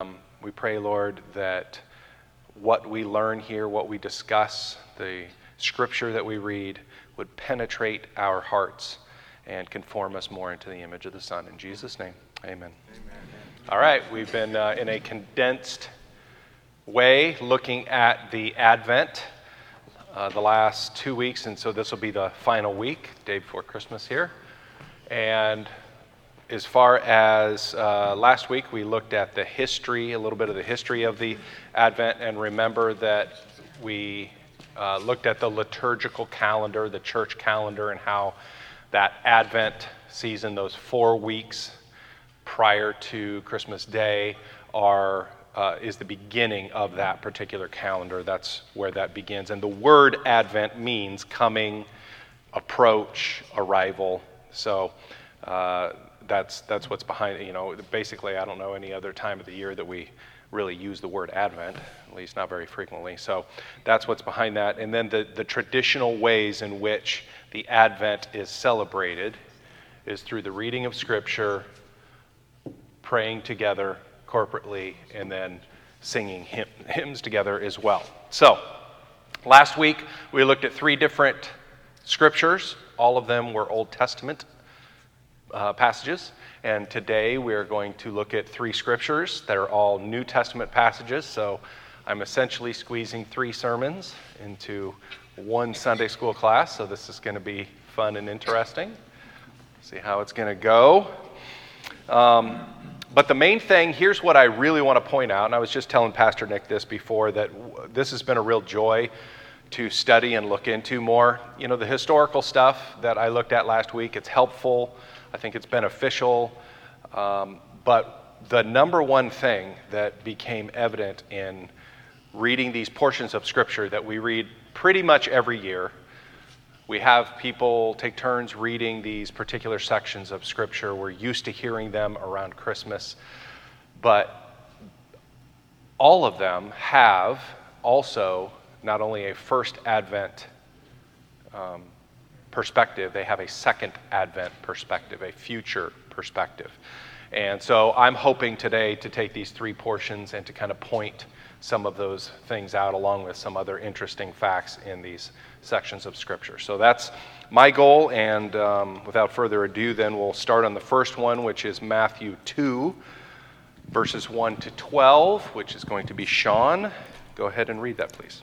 Um, we pray, Lord, that what we learn here, what we discuss, the scripture that we read, would penetrate our hearts and conform us more into the image of the Son. In Jesus' name, amen. amen. All right, we've been uh, in a condensed way looking at the Advent uh, the last two weeks, and so this will be the final week, day before Christmas here. And as far as uh, last week, we looked at the history, a little bit of the history of the Advent, and remember that we uh, looked at the liturgical calendar, the church calendar, and how that Advent season, those four weeks prior to Christmas Day, are uh, is the beginning of that particular calendar. That's where that begins. And the word Advent means coming, approach, arrival. So. Uh, that's, that's what's behind it. You know, basically, I don't know any other time of the year that we really use the word Advent, at least not very frequently. So that's what's behind that. And then the, the traditional ways in which the Advent is celebrated is through the reading of Scripture, praying together corporately, and then singing hymn, hymns together as well. So last week we looked at three different scriptures. All of them were Old Testament uh, passages. And today we are going to look at three scriptures that are all New Testament passages. So I'm essentially squeezing three sermons into one Sunday school class. So this is going to be fun and interesting. See how it's going to go. Um, but the main thing, here's what I really want to point out, and I was just telling Pastor Nick this before, that this has been a real joy to study and look into more. You know, the historical stuff that I looked at last week, it's helpful. I think it's beneficial. Um, but the number one thing that became evident in reading these portions of Scripture that we read pretty much every year, we have people take turns reading these particular sections of Scripture. We're used to hearing them around Christmas. But all of them have also not only a first Advent um, perspective, they have a second Advent perspective, a future perspective. And so I'm hoping today to take these three portions and to kind of point some of those things out along with some other interesting facts in these sections of Scripture. So that's my goal. And um, without further ado, then we'll start on the first one, which is Matthew 2, verses 1 to 12, which is going to be Sean. Go ahead and read that, please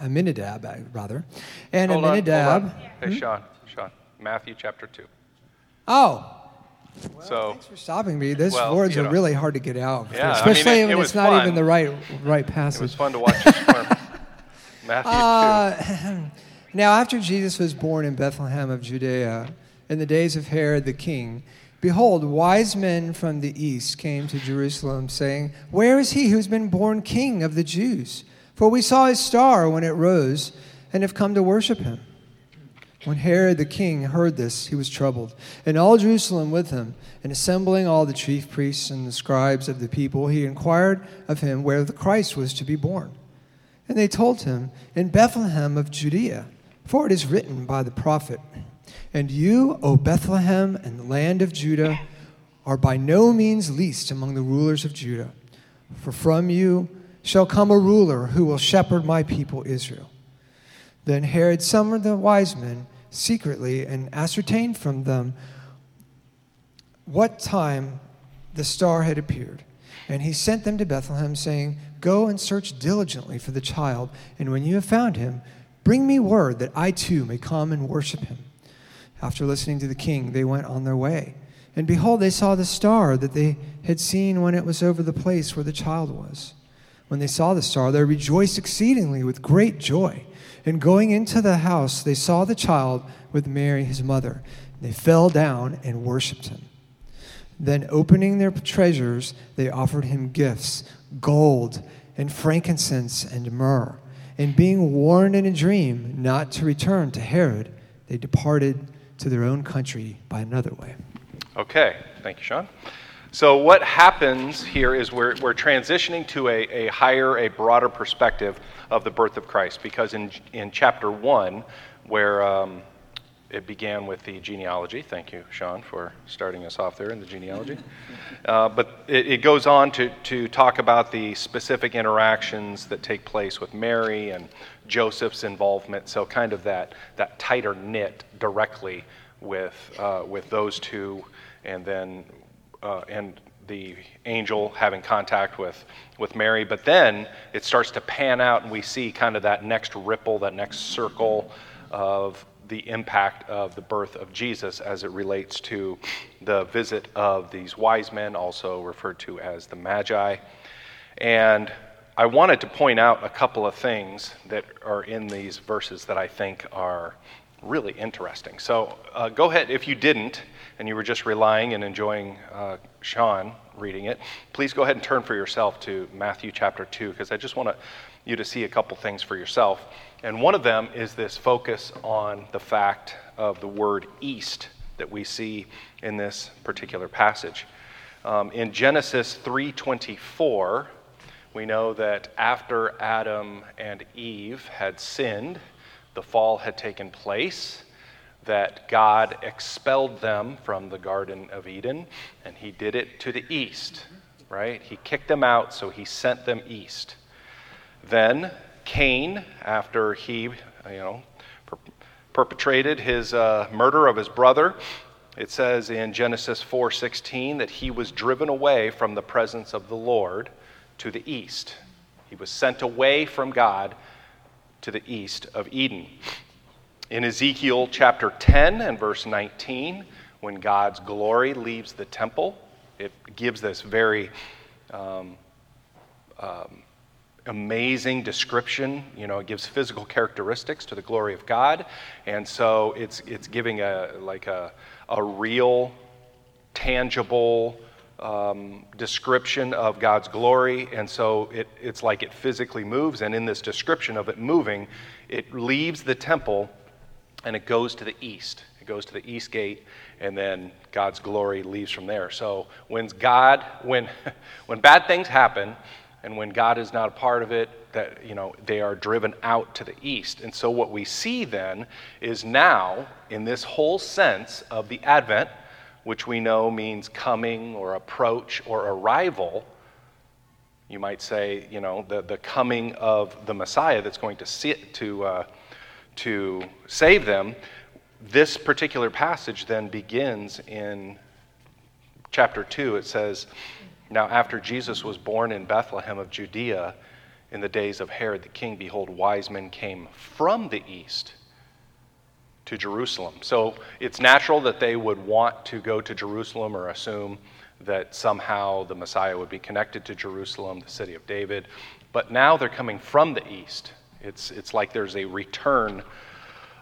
Aminadab, rather. And hold Aminadab. On, Hey, hmm? Sean, Sean, Matthew chapter 2. Oh. Well, so, thanks for stopping me. These well, words you know, are really hard to get out, yeah, especially I mean, it, when it it's not fun. even the right right passage. It was fun to watch you squirm. Matthew uh, 2. Now, after Jesus was born in Bethlehem of Judea, in the days of Herod the king, behold, wise men from the east came to Jerusalem, saying, Where is he who's been born king of the Jews? For we saw his star when it rose and have come to worship him. When Herod the king heard this, he was troubled, and all Jerusalem with him. And assembling all the chief priests and the scribes of the people, he inquired of him where the Christ was to be born. And they told him, In Bethlehem of Judea, for it is written by the prophet, And you, O Bethlehem and the land of Judah, are by no means least among the rulers of Judah. For from you shall come a ruler who will shepherd my people Israel. Then Herod summoned the wise men secretly and ascertained from them what time the star had appeared. And he sent them to Bethlehem, saying, Go and search diligently for the child, and when you have found him, bring me word that I too may come and worship him. After listening to the king, they went on their way. And behold, they saw the star that they had seen when it was over the place where the child was. When they saw the star, they rejoiced exceedingly with great joy. And going into the house, they saw the child with Mary, his mother. They fell down and worshiped him. Then, opening their treasures, they offered him gifts gold and frankincense and myrrh. And being warned in a dream not to return to Herod, they departed to their own country by another way. Okay, thank you, Sean. So, what happens here is we're, we're transitioning to a, a higher, a broader perspective of the birth of Christ because in, in chapter 1, where um, it began with the genealogy. Thank you, Sean, for starting us off there in the genealogy. Uh, but it, it, goes on to, to talk about the specific interactions that take place with Mary and Joseph's involvement. So, kind of that, that tighter knit directly with, uh, with those two, and then uh, and the angel having contact with, with Mary. But then it starts to pan out, and we see kind of that next ripple, that next circle of the impact of the birth of Jesus as it relates to the visit of these wise men, also referred to as the Magi. And I wanted to point out a couple of things that are in these verses that I think are really interesting. So uh, go ahead, if you didn't, and you were just relying and enjoying uh, Sean reading it, please go ahead and turn for yourself to Matthew chapter 2, because I just want you to see a couple things for yourself. And one of them is this focus on the fact of the word east that we see in this particular passage. Um, in Genesis 3:24, we know that after Adam and Eve had sinned, the fall had taken place, that God expelled them from the Garden of Eden, and He did it to the east, right? He kicked them out, so He sent them east. Then Cain, after he, you know, per- perpetrated his uh, murder of his brother, it says in Genesis 4:16 that he was driven away from the presence of the Lord to the east. He was sent away from God to the east of Eden. In Ezekiel chapter 10 and verse 19, when God's glory leaves the temple, it gives this very um, um, amazing description. You know, it gives physical characteristics to the glory of God, and so it's it's giving a like a a real, tangible um, description of God's glory, and so it, it's like it physically moves. And in this description of it moving, it leaves the temple and it goes to the east. It goes to the east gate, and then God's glory leaves from there. So when God, when when bad things happen, and when God is not a part of it, that you know they are driven out to the east. And so what we see then is now in this whole sense of the advent, which we know means coming or approach or arrival. You might say, you know, the, the coming of the Messiah that's going to sit to uh, to save them. This particular passage then begins in chapter 2. It says, now, after Jesus was born in Bethlehem of Judea in the days of Herod the king, behold, wise men came from the east to Jerusalem. So it's natural that they would want to go to Jerusalem or assume that somehow the Messiah would be connected to Jerusalem, the city of David. But now they're coming from the east. It's, it's like there's a return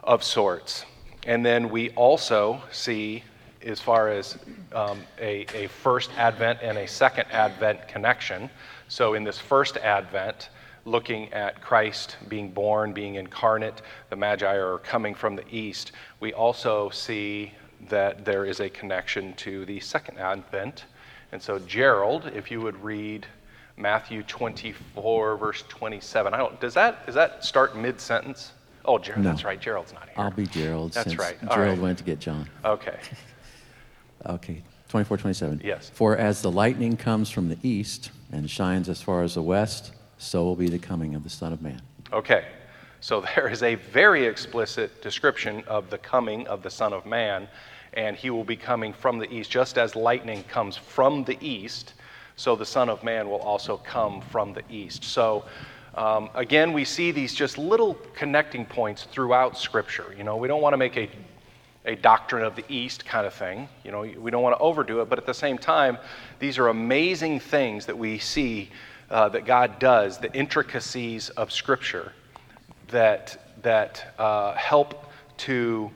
of sorts. And then we also see as far as um, a, a first Advent and a second Advent connection. So, in this first Advent, looking at Christ being born, being incarnate, the Magi are coming from the east, we also see that there is a connection to the second Advent. And so, Gerald, if you would read Matthew 24, verse 27. I don't, does that, does that start mid sentence? Oh, Gerald, no. that's right. Gerald's not here. I'll be Gerald. That's right. All Gerald right. went to get John. Okay. Okay, 24, 27. Yes. For as the lightning comes from the east and shines as far as the west, so will be the coming of the Son of Man. Okay, so there is a very explicit description of the coming of the Son of Man, and he will be coming from the east. Just as lightning comes from the east, so the Son of Man will also come from the east. So um, again, we see these just little connecting points throughout Scripture. You know, we don't want to make a a doctrine of the East kind of thing. You know, we don't want to overdo it, but at the same time, these are amazing things that we see uh, that God does, the intricacies of Scripture that, that uh, help to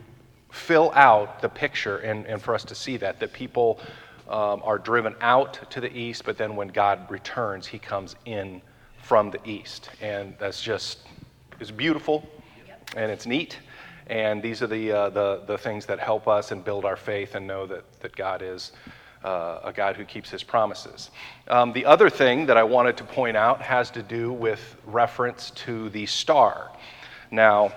fill out the picture and, and for us to see that, that people um, are driven out to the east, but then when God returns, he comes in from the east. And that's just, it's beautiful and it's neat. And these are the, uh, the, the things that help us and build our faith and know that, that God is uh, a God who keeps his promises. Um, the other thing that I wanted to point out has to do with reference to the star. Now,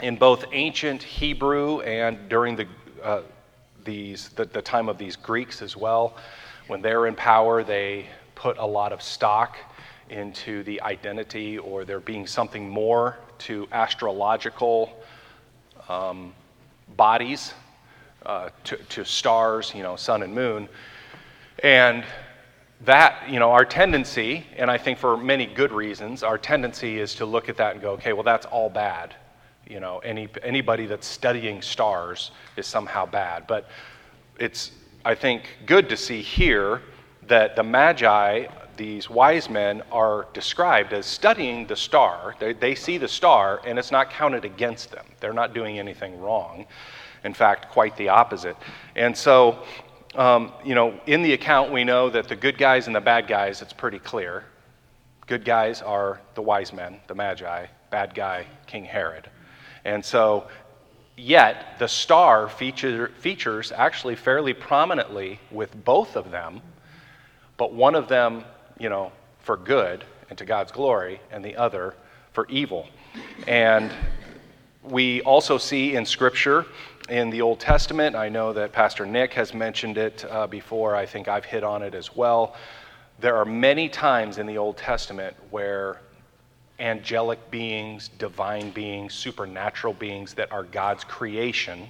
in both ancient Hebrew and during the, uh, these, the, the time of these Greeks as well, when they're in power, they put a lot of stock into the identity or there being something more to astrological um, bodies uh, to, to stars, you know, sun and moon. And that, you know, our tendency, and I think for many good reasons, our tendency is to look at that and go, okay, well, that's all bad. You know, any, anybody that's studying stars is somehow bad. But it's, I think, good to see here that the Magi, these wise men, are described as studying the star. They, they see the star, and it's not counted against them. They're not doing anything wrong. In fact, quite the opposite. And so, um, you know, in the account, we know that the good guys and the bad guys, it's pretty clear. Good guys are the wise men, the magi, bad guy, King Herod. And so, yet, the star feature, features actually fairly prominently with both of them, but one of them, you know, for good and to God's glory, and the other for evil. And we also see in Scripture in the Old Testament. I know that Pastor Nick has mentioned it uh, before. I think I've hit on it as well. There are many times in the Old Testament where angelic beings, divine beings, supernatural beings that are God's creation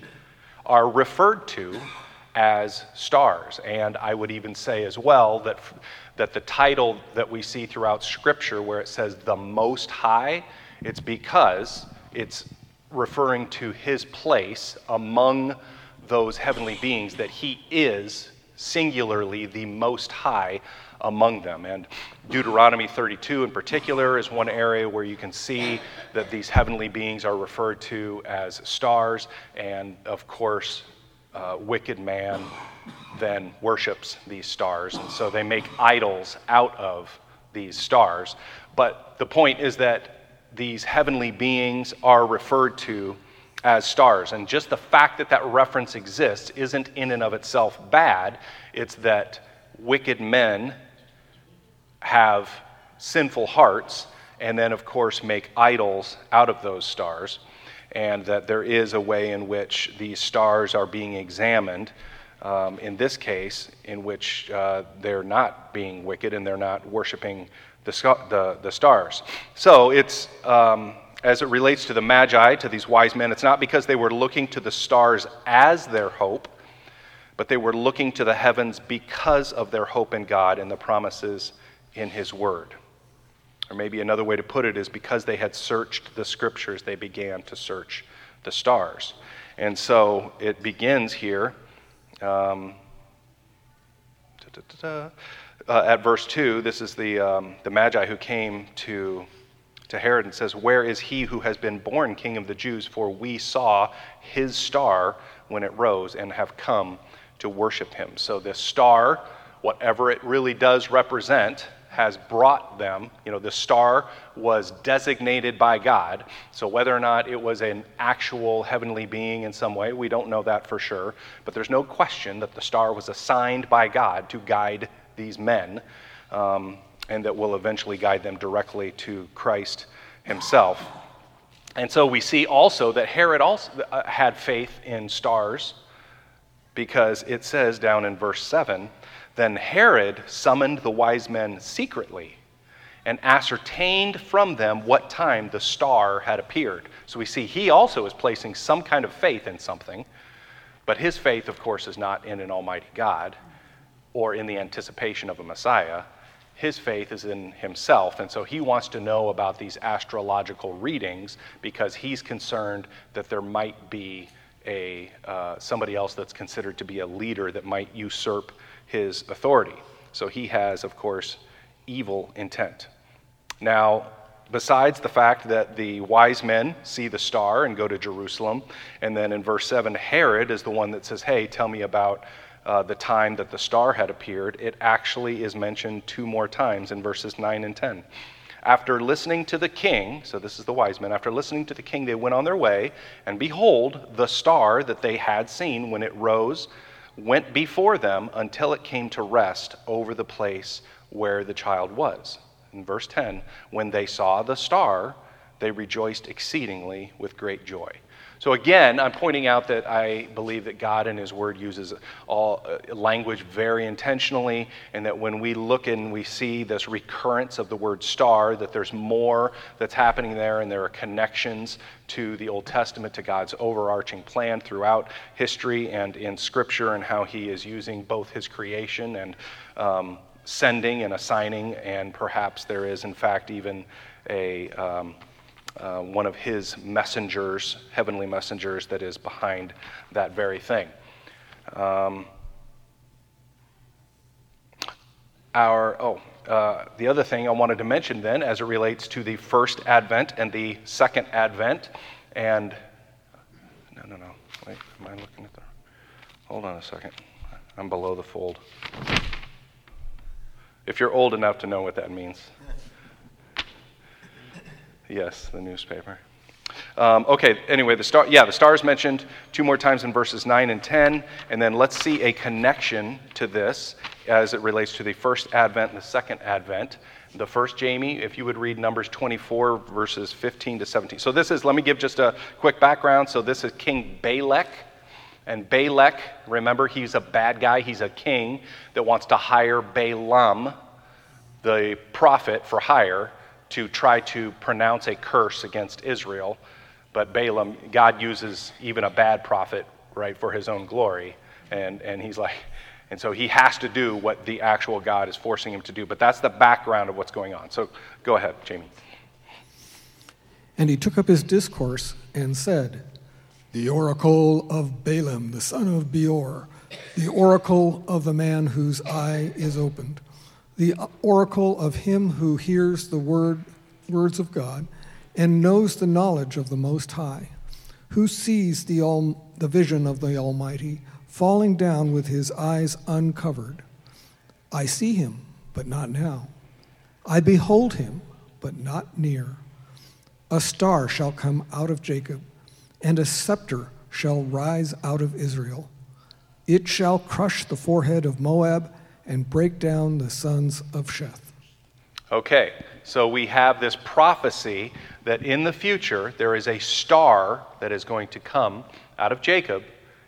are referred to as stars. And I would even say as well that, that the title that we see throughout Scripture, where it says the Most High, it's because it's referring to his place among those heavenly beings, that he is singularly the most high among them. And Deuteronomy 32 in particular is one area where you can see that these heavenly beings are referred to as stars. And of course, uh, wicked man then worships these stars. And so they make idols out of these stars. But the point is that these heavenly beings are referred to as stars. And just the fact that that reference exists isn't in and of itself bad. It's that wicked men have sinful hearts and then, of course, make idols out of those stars. And that there is a way in which these stars are being examined. Um, in this case, in which uh, they're not being wicked and they're not worshiping the, the, the stars. So it's, um, as it relates to the Magi, to these wise men, it's not because they were looking to the stars as their hope, but they were looking to the heavens because of their hope in God and the promises in His Word. Or maybe another way to put it is because they had searched the scriptures, they began to search the stars. And so it begins here. Um, uh, at verse 2, this is the, um, the Magi who came to, to Herod and says, Where is he who has been born king of the Jews? For we saw his star when it rose and have come to worship him. So this star, whatever it really does represent, has brought them. You know, the star was designated by God. So whether or not it was an actual heavenly being in some way, we don't know that for sure. But there's no question that the star was assigned by God to guide these men, um, and that will eventually guide them directly to Christ himself. And so we see also that Herod also uh, had faith in stars because it says down in verse 7 then Herod summoned the wise men secretly and ascertained from them what time the star had appeared. So we see he also is placing some kind of faith in something, but his faith, of course, is not in an almighty God or in the anticipation of a Messiah. His faith is in himself, and so he wants to know about these astrological readings because he's concerned that there might be a uh, somebody else that's considered to be a leader that might usurp his authority. So he has, of course, evil intent. Now, besides the fact that the wise men see the star and go to Jerusalem, and then in verse 7, Herod is the one that says, Hey, tell me about uh, the time that the star had appeared, it actually is mentioned two more times in verses 9 and 10. After listening to the king, so this is the wise men, after listening to the king, they went on their way, and behold, the star that they had seen when it rose went before them until it came to rest over the place where the child was. In verse 10, when they saw the star, they rejoiced exceedingly with great joy. So again, I'm pointing out that I believe that God in His Word uses all uh, language very intentionally, and that when we look and we see this recurrence of the word star, that there's more that's happening there, and there are connections to the Old Testament, to God's overarching plan throughout history and in Scripture, and how He is using both His creation and um, sending and assigning, and perhaps there is, in fact, even a um, uh, one of his messengers, heavenly messengers, that is behind that very thing. Um, our, oh, uh, the other thing I wanted to mention then, as it relates to the first advent and the second advent, and no, no, no, wait, am I looking at the, hold on a second. I'm below the fold. If you're old enough to know what that means. Yes, the newspaper. Um, okay, anyway, the star, yeah, the star is mentioned two more times in verses 9 and 10. And then let's see a connection to this as it relates to the first advent and the second advent. The first, Jamie, if you would read Numbers 24, verses 15 to 17. So this is, let me give just a quick background. So this is King Balak. And Balak, remember, he's a bad guy. He's a king that wants to hire Balaam, the prophet, for hire to try to pronounce a curse against Israel. But Balaam, God uses even a bad prophet, right, for his own glory. And, and he's like, and so he has to do what the actual God is forcing him to do. But that's the background of what's going on. So go ahead, Jamie. And he took up his discourse and said, The oracle of Balaam, the son of Beor, the oracle of the man whose eye is opened the oracle of him who hears the word, words of God and knows the knowledge of the Most High, who sees the, all, the vision of the Almighty falling down with his eyes uncovered. I see him, but not now. I behold him, but not near. A star shall come out of Jacob, and a scepter shall rise out of Israel. It shall crush the forehead of Moab and break down the sons of Sheth. Okay, so we have this prophecy that in the future there is a star that is going to come out of Jacob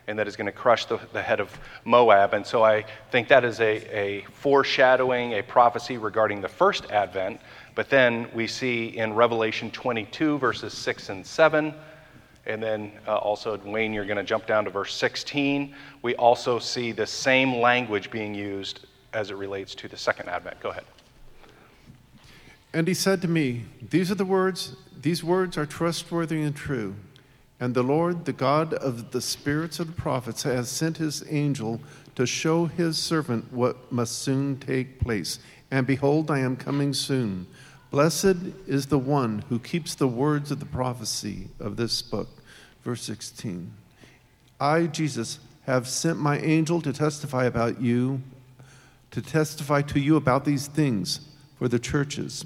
and that is going to crush the, the head of Moab. And so I think that is a, a foreshadowing, a prophecy regarding the first advent. But then we see in Revelation 22, verses 6 and 7, and then uh, also, Wayne, you're going to jump down to verse 16. We also see the same language being used as it relates to the second advent. Go ahead. And he said to me, These are the words, these words are trustworthy and true. And the Lord, the God of the spirits of the prophets, has sent his angel to show his servant what must soon take place. And behold, I am coming soon. Blessed is the one who keeps the words of the prophecy of this book. Verse 16 I, Jesus, have sent my angel to testify about you, to testify to you about these things for the churches.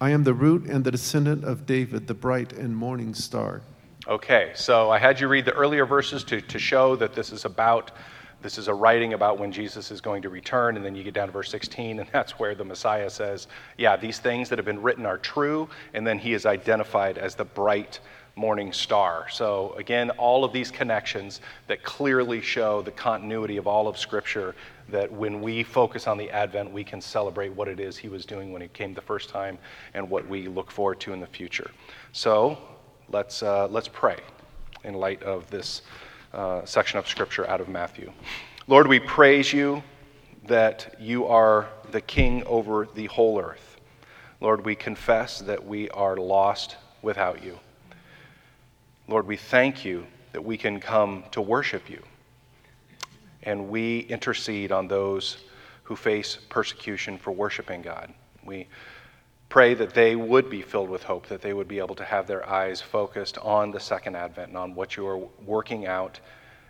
I am the root and the descendant of David, the bright and morning star. Okay, so I had you read the earlier verses to, to show that this is about this is a writing about when Jesus is going to return, and then you get down to verse 16, and that's where the Messiah says, Yeah, these things that have been written are true, and then he is identified as the bright morning star. So, again, all of these connections that clearly show the continuity of all of Scripture, that when we focus on the Advent, we can celebrate what it is he was doing when he came the first time and what we look forward to in the future. So, let's, uh, let's pray in light of this uh, section of Scripture out of Matthew. Lord, we praise you that you are the King over the whole earth. Lord, we confess that we are lost without you. Lord, we thank you that we can come to worship you. And we intercede on those who face persecution for worshiping God. We pray that they would be filled with hope, that they would be able to have their eyes focused on the second advent and on what you are working out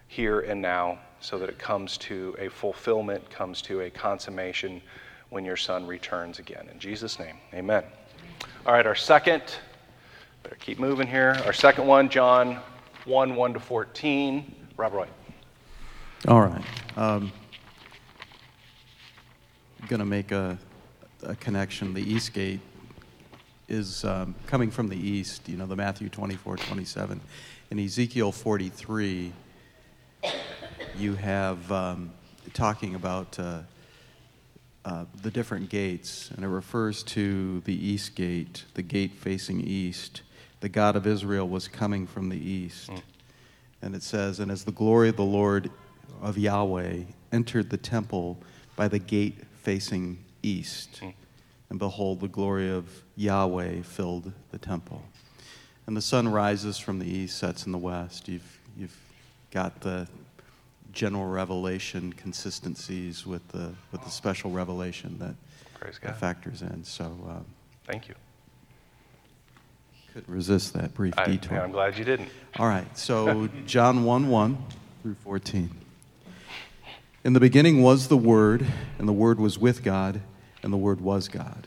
here and now so that it comes to a fulfillment, comes to a consummation when your son returns again. In Jesus' name, amen. All right, our second, better keep moving here. Our second one, John 1 1 to 14. Rob Roy. All right. Um, going to make a, a connection. The East Gate is um, coming from the east, you know, the Matthew 24, 27. In Ezekiel 43, you have um, talking about uh, uh, the different gates, and it refers to the east gate, the gate facing east. The God of Israel was coming from the east. Mm. And it says, And as the glory of the Lord of Yahweh entered the temple by the gate facing east, mm. and behold, the glory of Yahweh filled the temple. And the sun rises from the east, sets in the west. You've, you've got the general revelation consistencies with the, with the special revelation that, that factors in. So, um, thank you. Couldn't resist that brief I, detour. I'm glad you didn't. All right, so John 1 1 through 14. In the beginning was the Word, and the Word was with God, and the Word was God.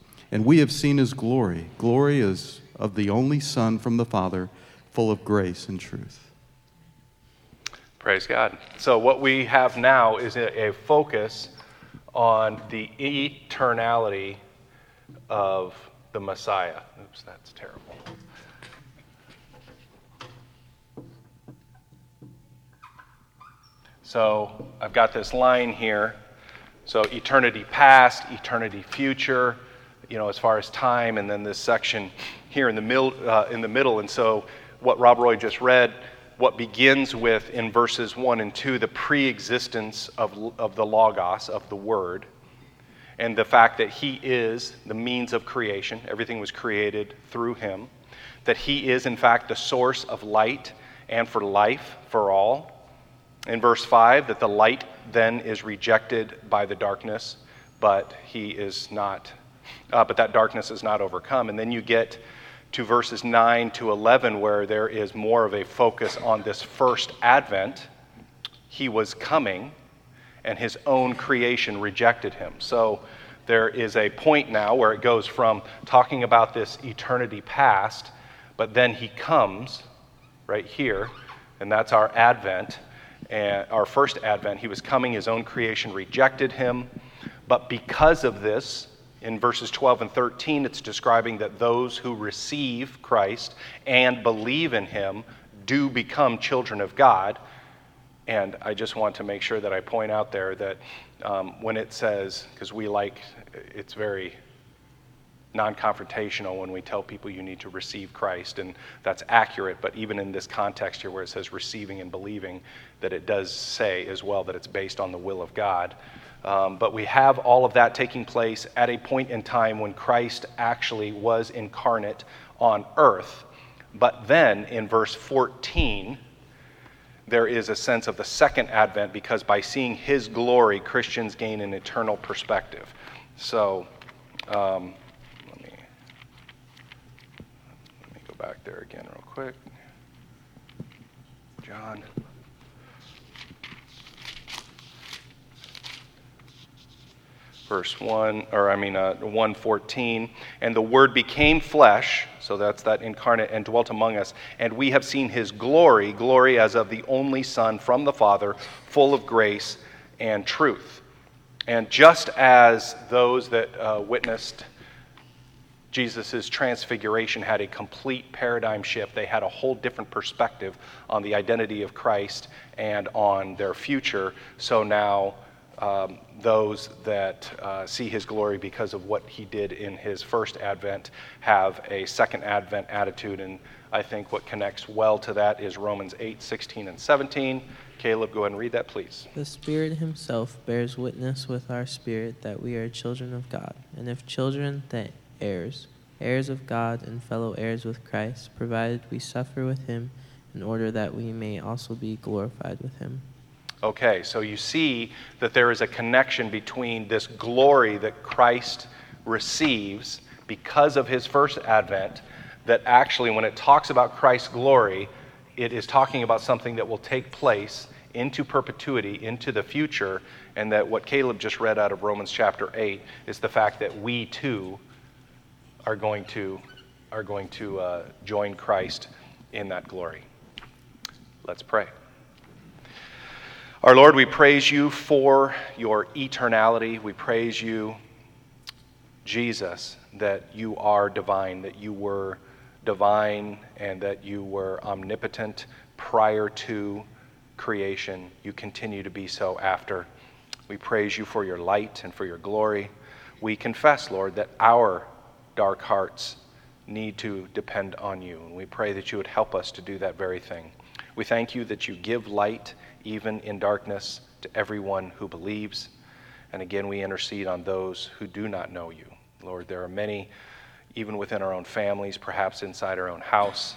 And we have seen his glory. Glory is of the only Son from the Father, full of grace and truth. Praise God. So, what we have now is a, focus on the eternality of the Messiah. Oops, that's terrible. So I've got this line here. So eternity past, eternity future, you know, as far as time, and then this section here in the, mil, uh, in the middle. And so what Rob Roy just read, what begins with in verses 1 and 2, the pre existence of, of the Logos, of the Word and the fact that He is the means of creation. Everything was created through Him. That He is, in fact, the source of light and for life for all. In verse 5, that the light then is rejected by the darkness, but He is not, uh, but that darkness is not overcome. And then you get to verses 9 to 11, where there is more of a focus on this first advent. He was coming and his own creation rejected him. So there is a point now where it goes from talking about this eternity past, but then he comes right here, and that's our advent, and our first advent. He was coming, his own creation rejected him, but because of this, in verses 12 and 13, it's describing that those who receive Christ and believe in him do become children of God. And I just want to make sure that I point out there that um, when it says, because we like, it's very non confrontational when we tell people you need to receive Christ, and that's accurate, but even in this context here where it says receiving and believing, that it does say as well that it's based on the will of God. Um, but we have all of that taking place at a point in time when Christ actually was incarnate on earth. But then in verse 14, there is a sense of the second advent because by seeing his glory, Christians gain an eternal perspective. So, um, let, me, let me go back there again, real quick. John. Verse 1 or i mean uh, 114 and the word became flesh so that's that incarnate and dwelt among us and we have seen his glory glory as of the only son from the father full of grace and truth And just as those that uh, witnessed Jesus' transfiguration had a complete paradigm shift, they had a whole different perspective on the identity of Christ and on their future. So now, um, those that uh, see his glory because of what he did in his first advent have a second advent attitude. And I think what connects well to that is Romans 8, 16, and 17. Caleb, go ahead and read that, please. The Spirit Himself bears witness with our spirit that we are children of God. And if children, then heirs, heirs of God and fellow heirs with Christ, provided we suffer with Him in order that we may also be glorified with Him. Okay, so you see that there is a connection between this glory that Christ receives because of his first advent, that actually, when it talks about Christ's glory, it is talking about something that will take place into perpetuity, into the future, and that what Caleb just read out of Romans chapter 8 is the fact that we too are going to, are going to uh, join Christ in that glory. Let's pray. Our Lord, we praise you for your eternality. We praise you, Jesus, that you are divine, that you were divine, and that you were omnipotent prior to creation. You continue to be so after. We praise you for your light and for your glory. We confess, Lord, that our dark hearts need to depend on you, and we pray that you would help us to do that very thing. We thank you that you give light even in darkness, to everyone who believes. And again, we intercede on those who do not know you. Lord, there are many, even within our own families, perhaps inside our own house,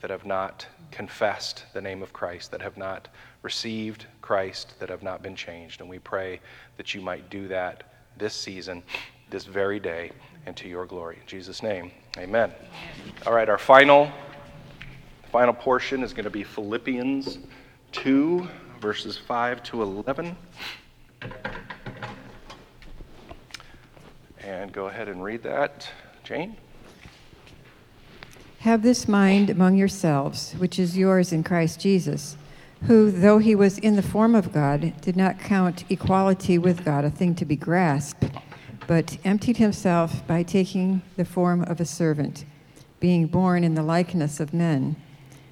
that have not confessed the name of Christ, that have not received Christ, that have not been changed. And we pray that you might do that this season, this very day, and to your glory. In Jesus' name, amen. All right, our final, final portion is going to be Philippians 2, verses 5 to 11. And go ahead and read that. Jane? Have this mind among yourselves, which is yours in Christ Jesus, who, though he was in the form of God, did not count equality with God a thing to be grasped, but emptied himself by taking the form of a servant, being born in the likeness of men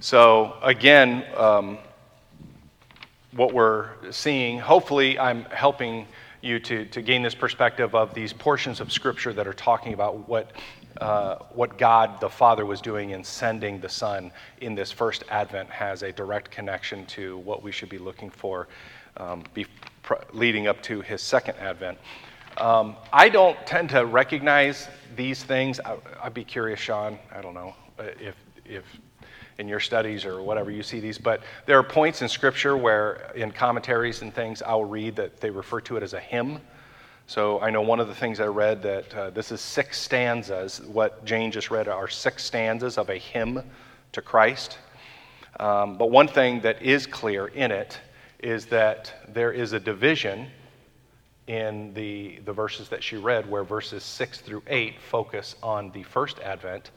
So, again, um, what we're seeing, hopefully, I'm helping you to, to gain this perspective of these portions of Scripture that are talking about what, uh, what God the Father was doing in sending the Son in this first advent has a direct connection to what we should be looking for um, be, pr- leading up to his second advent. Um, I don't tend to recognize these things. I, would be curious, Sean, I don't know uh, if, if in your studies or whatever you see these, but there are points in Scripture where, in commentaries and things, I'll read that they refer to it as a hymn. So I know one of the things I read that uh, this is six stanzas. What Jane just read are six stanzas of a hymn to Christ. Um, but one thing that is clear in it is that there is a division in the, the verses that she read, where verses 6 through 8 focus on the first advent,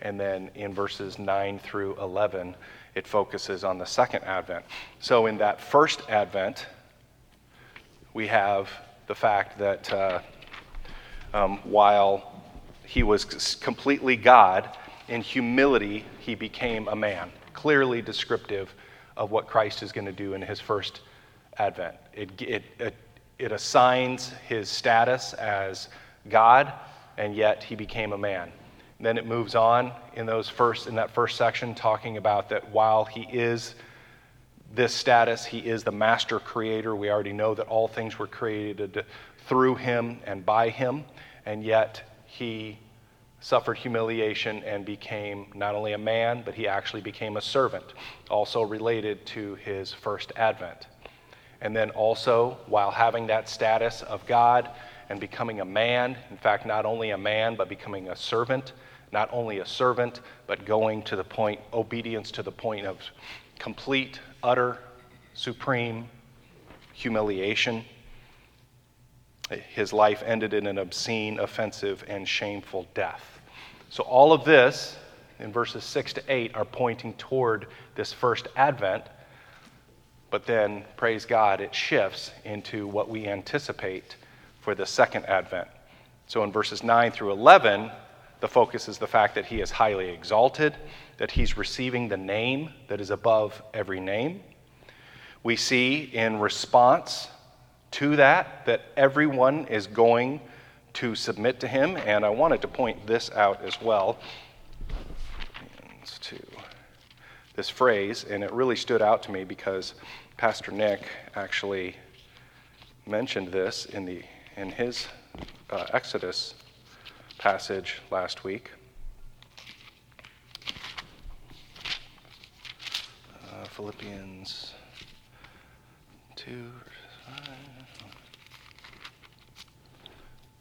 and then in verses 9 through 11, it focuses on the second advent. So in that first advent, we have the fact that uh, um, while he was completely God, in humility, he became a man, clearly descriptive of what Christ is going to do in his first advent. It, it, it, it assigns his status as God, and yet he became a man. Then it moves on in those first in that first section talking about that while he is this status, he is the master creator. We already know that all things were created through him and by him, and yet he suffered humiliation and became not only a man, but he actually became a servant, also related to his first advent. And then also, while having that status of God and becoming a man. In fact, not only a man, but becoming a servant. Not only a servant, but going to the point, obedience to the point of complete, utter, supreme humiliation. His life ended in an obscene, offensive, and shameful death. So, all of this in verses 6 to 8 are pointing toward this first advent. But then, praise God, it shifts into what we anticipate for the second advent. So, in verses 9 through 11, the focus is the fact that he is highly exalted, that he's receiving the name that is above every name. We see in response to that that everyone is going to submit to him, and I wanted to point this out as well. To this phrase, and it really stood out to me because Pastor Nick actually mentioned this in the in his uh, Exodus passage last week. Uh, Philippians 2.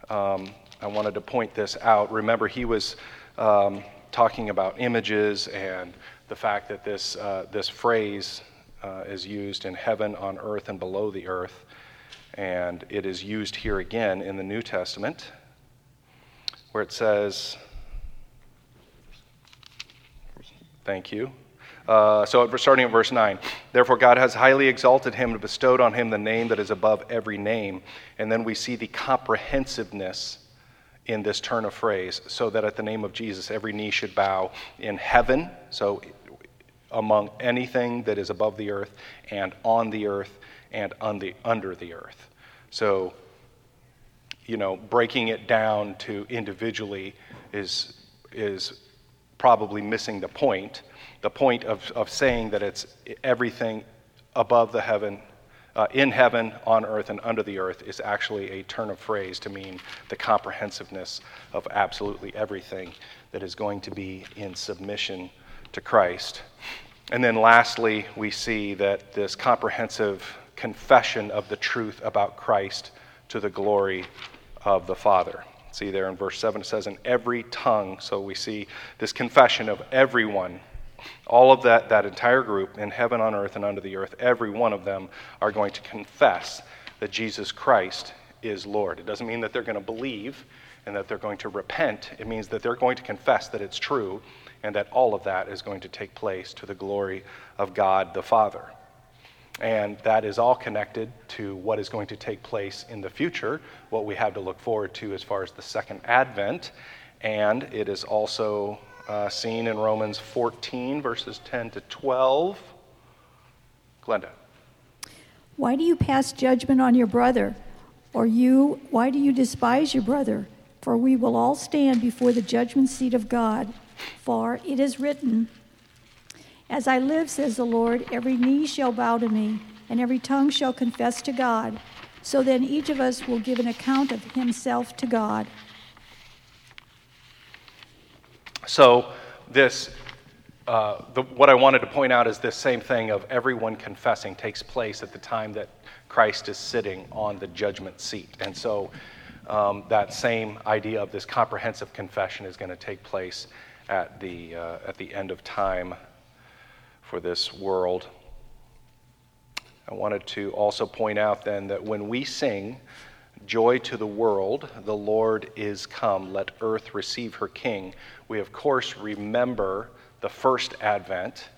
Um, I wanted to point this out. Remember, he was um, talking about images and the fact that this, uh, this phrase uh, is used in heaven, on earth, and below the earth. And it is used here again in the New Testament, where it says, Thank you. Uh, so starting at verse 9. Therefore, God has highly exalted him and bestowed on him the name that is above every name. And then we see the comprehensiveness in this turn of phrase, so that at the name of Jesus, every knee should bow in heaven, so among anything that is above the earth, and on the earth, and on the, under the earth. So, you know, breaking it down to individually is, is probably missing the point the point of, of saying that it's everything above the heaven, uh, in heaven, on earth, and under the earth is actually a turn of phrase to mean the comprehensiveness of absolutely everything that is going to be in submission to Christ. And then lastly, we see that this comprehensive confession of the truth about Christ to the glory of the Father. See there in verse 7, it says, In every tongue. So we see this confession of everyone all of that, that entire group in heaven, on earth, and under the earth, every one of them are going to confess that Jesus Christ is Lord. It doesn't mean that they're going to believe and that they're going to repent. It means that they're going to confess that it's true and that all of that is going to take place to the glory of God the Father. And that is all connected to what is going to take place in the future, what we have to look forward to as far as the second advent. And it is also uh, seen in Romans 14, verses 10 to 12. Glenda. Why do you pass judgment on your brother? Or you, why do you despise your brother? For we will all stand before the judgment seat of God. For it is written, As I live, says the Lord, every knee shall bow to me, and every tongue shall confess to God. So then each of us will give an account of himself to God. So, this, uh, the, what I wanted to point out is this same thing of everyone confessing takes place at the time that Christ is sitting on the judgment seat. And so, um, that same idea of this comprehensive confession is going to take place at the, uh, at the end of time for this world. I wanted to also point out then that when we sing, Joy to the world, the Lord is come. Let earth receive her king. We, of course, remember the first advent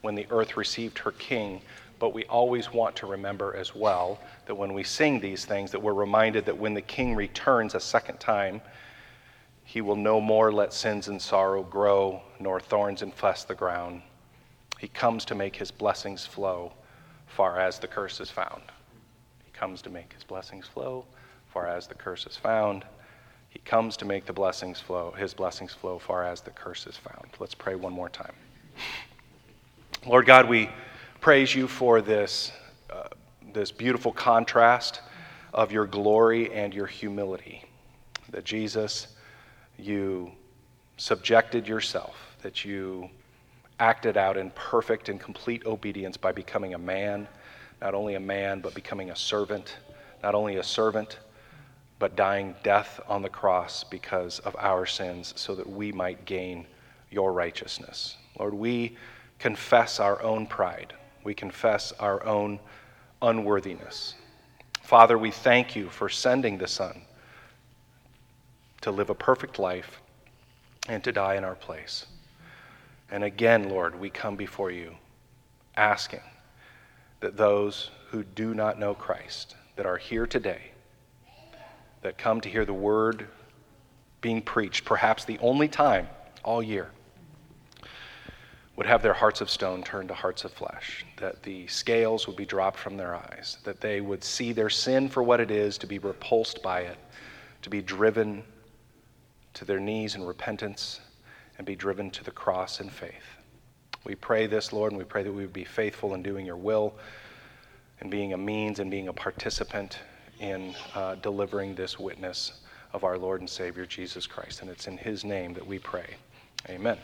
when the earth received her king, but we always want to remember as well that when we sing these things, that we're reminded that when the king returns a second time, he will no more let sins and sorrow grow, nor thorns infest the ground. He comes to make his blessings flow far as the curse is found. He comes to make his blessings flow far as the curse is found. He comes to make the blessings flow, his blessings flow far as the curse is found. Let's pray one more time. Lord God, we praise you for this, uh, this beautiful contrast of your glory and your humility. That Jesus, you subjected yourself, that you acted out in perfect and complete obedience by becoming a man, not only a man, but becoming a servant, not only a servant, but dying death on the cross because of our sins so that we might gain your righteousness. Lord, we confess our own pride, we confess our own unworthiness. Father, we thank you for sending the Son to live a perfect life and to die in our place. And again, Lord, we come before you asking that those who do not know Christ, that are here today, that come to hear the word being preached, perhaps the only time all year, would have their hearts of stone turned to hearts of flesh, that the scales would be dropped from their eyes, that they would see their sin for what it is, to be repulsed by it, to be driven to their knees in repentance, and be driven to the cross in faith. We pray this, Lord, and we pray that we would be faithful in doing your will and being a means and being a participant in uh, delivering this witness of our Lord and Savior Jesus Christ. And it's in his name that we pray. Amen.